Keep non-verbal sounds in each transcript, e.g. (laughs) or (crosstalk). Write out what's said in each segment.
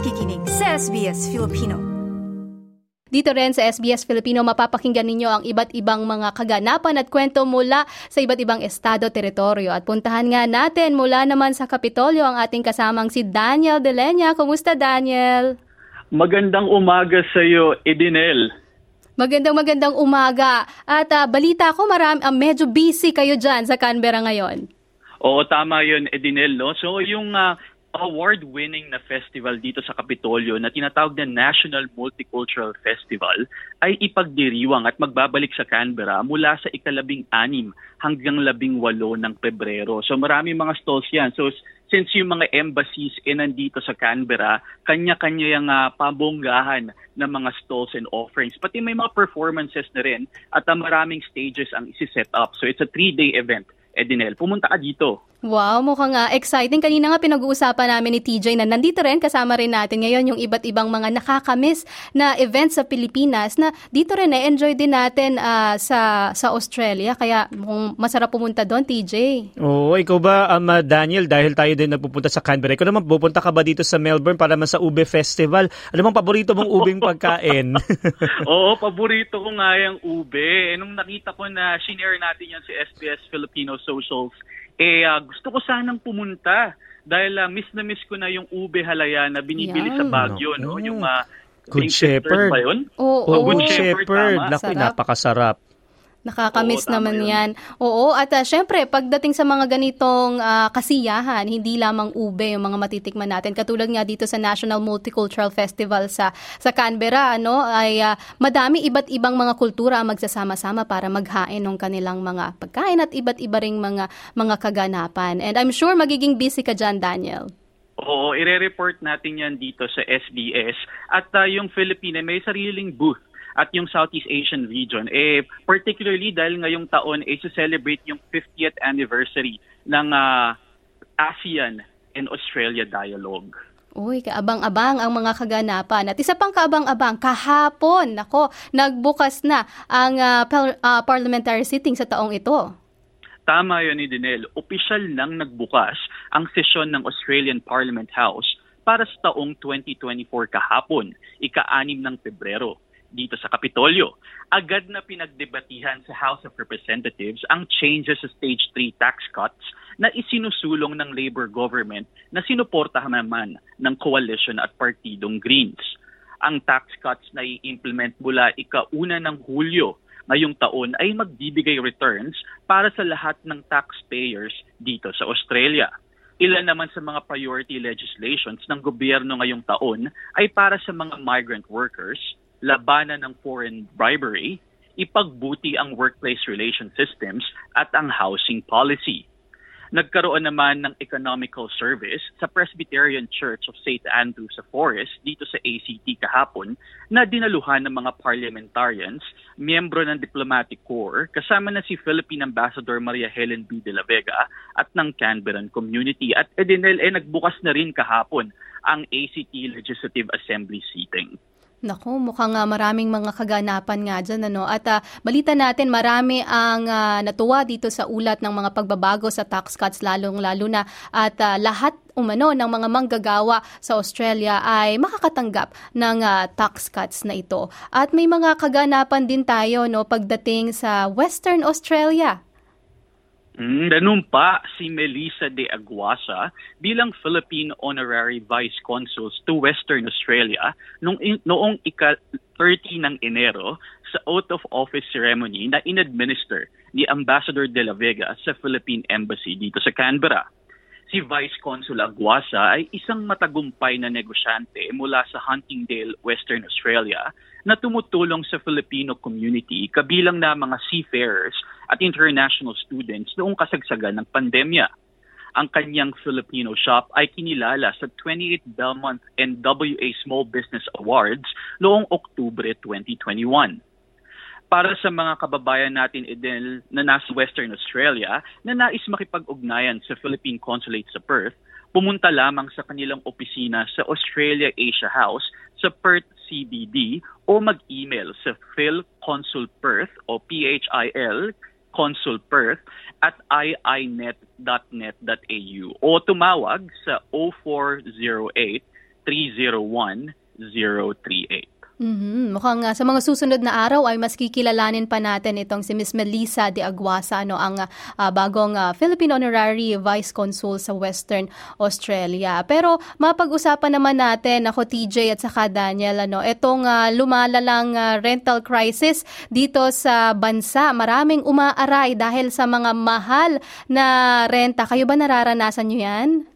nakikinig sa SBS Filipino. Dito rin sa SBS Filipino, mapapakinggan ninyo ang iba't ibang mga kaganapan at kwento mula sa iba't ibang estado, teritoryo. At puntahan nga natin mula naman sa Kapitolyo ang ating kasamang si Daniel Delenya. Kumusta, Daniel? Magandang umaga sa iyo, Edinel. Magandang magandang umaga. At uh, balita ko, marami, uh, medyo busy kayo dyan sa Canberra ngayon. Oo, tama yun, Edinel. No? So yung uh, award-winning na festival dito sa Kapitolyo na tinatawag na National Multicultural Festival ay ipagdiriwang at magbabalik sa Canberra mula sa ikalabing anim hanggang labing walo ng Pebrero. So marami mga stalls yan. So since yung mga embassies eh nandito sa Canberra, kanya-kanya yung uh, pabonggahan ng mga stalls and offerings. Pati may mga performances na rin at uh, maraming stages ang isi-set up. So it's a three-day event. Edinel, pumunta ka dito. Wow, mukhang uh, exciting. Kanina nga pinag-uusapan namin ni TJ na nandito rin, kasama rin natin ngayon yung iba't ibang mga nakakamiss na events sa Pilipinas na dito rin na-enjoy din natin uh, sa sa Australia. Kaya mukhang masarap pumunta doon, TJ. Oo, ikaw ba, um, Daniel, dahil tayo din nagpupunta sa Canberra, ikaw naman pupunta ka ba dito sa Melbourne para man sa Ube Festival? Ano bang paborito mong ubing pagkain? (laughs) Oo, paborito ko nga yung ube. Eh, nung nakita ko na shinare natin yan si SBS Filipino Socials, eh uh, gusto ko sanang pumunta dahil uh, miss na miss ko na yung ube halaya na binibili yeah. sa Baguio, no? Yung uh, Good Shepherd. Ba yun? Oo, oh, oh, Good Shepherd. Shepherd. Naku, napakasarap. Nakakamiss Oo, naman yun. yan. Oo, at uh, syempre, pagdating sa mga ganitong uh, kasiyahan, hindi lamang ube yung mga matitikman natin. Katulad nga dito sa National Multicultural Festival sa sa Canberra, ano, ay uh, madami iba't ibang mga kultura ang magsasama-sama para maghain ng kanilang mga pagkain at iba't iba ring mga mga kaganapan. And I'm sure magiging busy ka dyan, Daniel. Oo, ire-report natin yan dito sa SBS. At uh, yung Philippine may sariling booth at yung Southeast Asian region. Eh, particularly dahil ngayong taon ay eh, celebrate yung 50th anniversary ng uh, ASEAN and Australia Dialogue. Uy, kaabang-abang ang mga kaganapan. At isa pang kaabang-abang, kahapon, nako, nagbukas na ang uh, par- uh, parliamentary sitting sa taong ito. Tama yun ni Dinel. Opisyal nang nagbukas ang sesyon ng Australian Parliament House para sa taong 2024 kahapon, ika-anim ng Pebrero dito sa Kapitolyo. Agad na pinagdebatihan sa House of Representatives ang changes sa Stage 3 tax cuts na isinusulong ng Labor government na sinuportahan naman ng coalition at partidong Greens. Ang tax cuts na i-implement mula ika-una ng Hulyo ngayong taon ay magbibigay returns para sa lahat ng taxpayers dito sa Australia. Ilan naman sa mga priority legislations ng gobyerno ngayong taon ay para sa mga migrant workers, labanan ng foreign bribery, ipagbuti ang workplace relation systems at ang housing policy. Nagkaroon naman ng economical service sa Presbyterian Church of St. Andrew sa Forest dito sa ACT kahapon na dinaluhan ng mga parliamentarians, miyembro ng diplomatic corps, kasama na si Philippine Ambassador Maria Helen B. de la Vega at ng Canberran community. At Edinel, eh, nagbukas na rin kahapon ang ACT Legislative Assembly seating. Naku, mukhang uh, maraming mga kaganapan nga dyan. Ano? At uh, balita natin, marami ang uh, natuwa dito sa ulat ng mga pagbabago sa tax cuts, lalong-lalo na. At uh, lahat umano ng mga manggagawa sa Australia ay makakatanggap ng uh, tax cuts na ito. At may mga kaganapan din tayo no, pagdating sa Western Australia. Mm, ganun pa si Melissa de Aguasa bilang Philippine Honorary Vice Consuls to Western Australia in, noong ika-30 ng Enero sa oath of office ceremony na inadminister ni Ambassador de la Vega sa Philippine Embassy dito sa Canberra. Si Vice Consul Aguasa ay isang matagumpay na negosyante mula sa Huntingdale, Western Australia na tumutulong sa Filipino community kabilang na mga seafarers at international students noong kasagsagan ng pandemya. Ang kanyang Filipino shop ay kinilala sa 28 Belmont and WA Small Business Awards noong Oktubre 2021 para sa mga kababayan natin din na nasa Western Australia na nais makipag-ugnayan sa Philippine Consulate sa Perth, pumunta lamang sa kanilang opisina sa Australia Asia House sa Perth CBD o mag-email sa philconsulperth o PHIL consulperth at iinet.net.au o tumawag sa 0408 301-038. Mm-hmm. Mukhang uh, sa mga susunod na araw ay mas kikilalanin pa natin itong si Miss Melissa de Aguasa, ano, ang uh, bagong uh, Philippine Honorary Vice Consul sa Western Australia. Pero mapag-usapan naman natin, ako TJ at saka Daniel, ano, itong uh, lumalalang uh, rental crisis dito sa bansa. Maraming umaaray dahil sa mga mahal na renta. Kayo ba nararanasan nyo yan?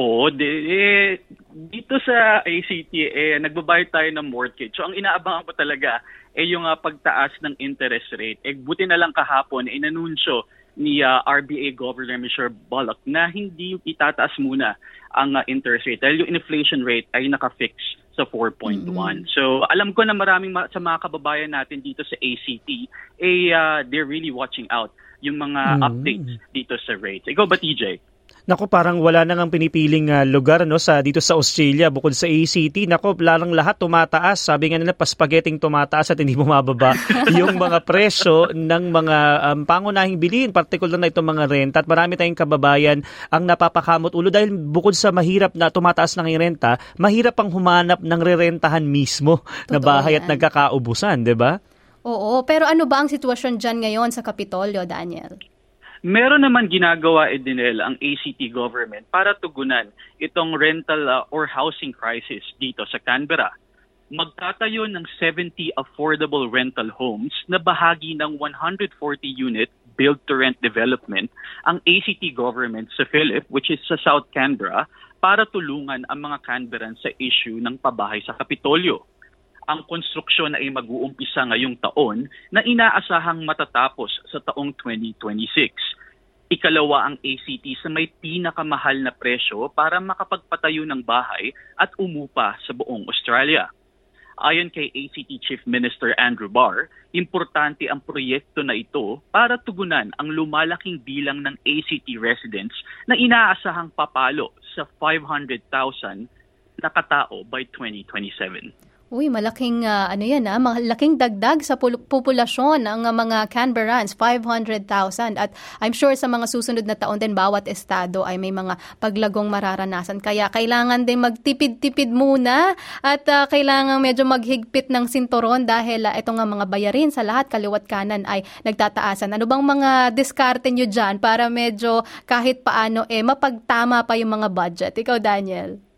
Oo, de, eh, dito sa ACT, eh, nagbabayad tayo ng mortgage. So, ang inaabangan ko talaga, eh, yung uh, pagtaas ng interest rate. Eh, buti na lang kahapon, eh, inanunsyo ni uh, ah, RBA Governor Mr. Bullock na hindi itataas muna ang uh, interest rate dahil yung inflation rate ay naka-fix sa 4.1. Mm-hmm. So, alam ko na maraming ma- sa mga kababayan natin dito sa ACT, eh, uh, they're really watching out yung mga mm-hmm. updates dito sa rates. Ikaw ba, TJ? Nako, parang wala nang ang pinipiling uh, lugar no sa dito sa Australia bukod sa ACT. Nako, lalang lahat tumataas. Sabi nga nila pa spaghetti tumataas at hindi bumababa (laughs) yung mga presyo ng mga um, pangunahing bilhin, particular na itong mga renta. At marami tayong kababayan ang napapakamot ulo dahil bukod sa mahirap na tumataas ng renta, mahirap pang humanap ng rerentahan mismo Totoo na bahay yan. at nagkakaubusan, 'di ba? Oo, pero ano ba ang sitwasyon dyan ngayon sa Kapitolyo, Daniel? Meron naman ginagawa Edinel ang ACT government para tugunan itong rental uh, or housing crisis dito sa Canberra. Magtatayo ng 70 affordable rental homes na bahagi ng 140-unit build-to-rent development ang ACT government sa Philip, which is sa South Canberra, para tulungan ang mga Canberrans sa issue ng pabahay sa Kapitolyo ang konstruksyon ay mag-uumpisa ngayong taon na inaasahang matatapos sa taong 2026. Ikalawa ang ACT sa may pinakamahal na presyo para makapagpatayo ng bahay at umupa sa buong Australia. Ayon kay ACT Chief Minister Andrew Barr, importante ang proyekto na ito para tugunan ang lumalaking bilang ng ACT residents na inaasahang papalo sa 500,000 na katao by 2027. Uy, malaking uh, ano yan ah, malaking dagdag sa pul- populasyon ng uh, mga Canberrans, 500,000 at I'm sure sa mga susunod na taon din bawat estado ay may mga paglagong mararanasan. Kaya kailangan din magtipid-tipid muna at uh, kailangan medyo maghigpit ng sinturon dahil uh, ito nga mga bayarin sa lahat kaliwat kanan ay nagtataasan. Ano bang mga diskarte nyo dyan para medyo kahit paano eh mapagtama pa yung mga budget? Ikaw Daniel.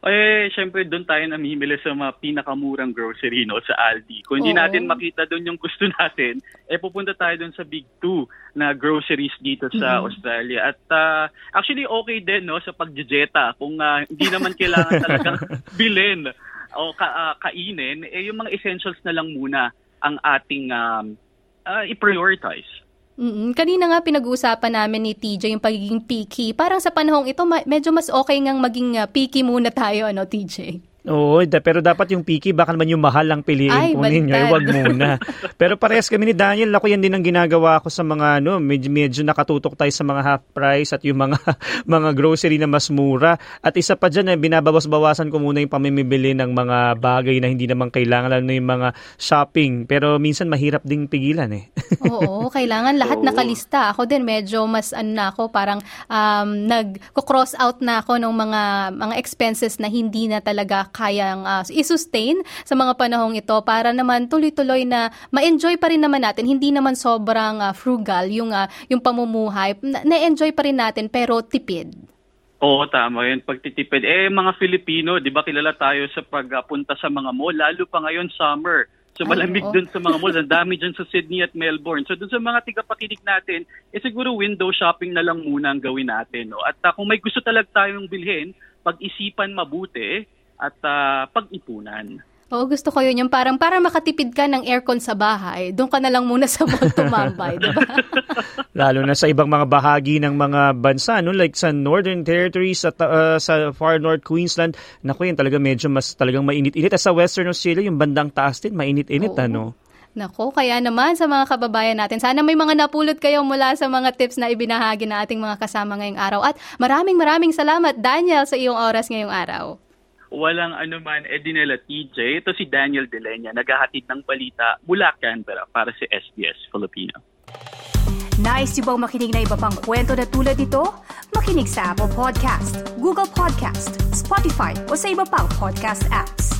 Eh, syempre doon tayo namimili sa mga pinakamurang grocery no, sa Aldi. Kung hindi natin makita doon yung gusto natin, eh pupunta tayo doon sa Big Two na groceries dito sa mm-hmm. Australia. At uh, actually okay din no sa pagjejeta kung uh, hindi naman kailangan (laughs) talagang bilhin o ka, uh, kainin, eh yung mga essentials na lang muna ang ating um, uh, i-prioritize. Mm-mm. Kanina nga pinag-uusapan namin ni TJ yung pagiging picky. Parang sa panahong ito, medyo mas okay ngang maging uh, picky muna tayo, ano, TJ? Oo, pero dapat yung picky, baka naman yung mahal lang piliin Ay, po ninyo. Ay, wag muna. (laughs) pero parehas kami ni Daniel, ako yan din ang ginagawa ko sa mga, ano, medyo, medyo nakatutok tayo sa mga half price at yung mga (laughs) mga grocery na mas mura. At isa pa dyan, eh, binabawas-bawasan ko muna yung pamimibili ng mga bagay na hindi naman kailangan, lalo na yung mga shopping. Pero minsan mahirap ding pigilan eh. (laughs) Oo, kailangan lahat nakalista. Ako din, medyo mas ano na ako, parang um, nag-cross out na ako ng mga mga expenses na hindi na talaga kayang uh, i-sustain sa mga panahong ito para naman tuloy-tuloy na ma-enjoy pa rin naman natin. Hindi naman sobrang uh, frugal yung, uh, yung pamumuhay. Na-enjoy pa rin natin pero tipid. Oo, tama yun. Pagtitipid. Eh, mga Filipino, di ba kilala tayo sa pagpunta sa mga mall, lalo pa ngayon summer. So malamig doon sa mga malls. Ang dami dyan sa Sydney at Melbourne. So doon sa mga tigapakinig natin, eh siguro window shopping na lang muna ang gawin natin. No? At uh, kung may gusto talaga tayong bilhin, pag-isipan mabuti, at uh, pag-ipunan. Oo, gusto ko yun. Yung parang para makatipid ka ng aircon sa bahay, doon ka na lang muna sa mall (laughs) tumambay, di ba? (laughs) Lalo na sa ibang mga bahagi ng mga bansa, no? like sa Northern Territories, at, uh, sa far North Queensland, naku yun talaga medyo mas talagang mainit-init. At sa Western Australia, yung bandang taas din, mainit-init, Oo. ano? Nako, kaya naman sa mga kababayan natin, sana may mga napulot kayo mula sa mga tips na ibinahagi na ating mga kasama ngayong araw. At maraming maraming salamat, Daniel, sa iyong oras ngayong araw. Walang anuman, Edinela TJ. Ito si Daniel Delenya, naghahatid ng balita mula Canberra para si SBS Filipino. Nice yung bang makinig na iba pang kwento na tulad ito? makinig sa Apple Podcast, Google Podcast, Spotify o sa iba pang podcast apps.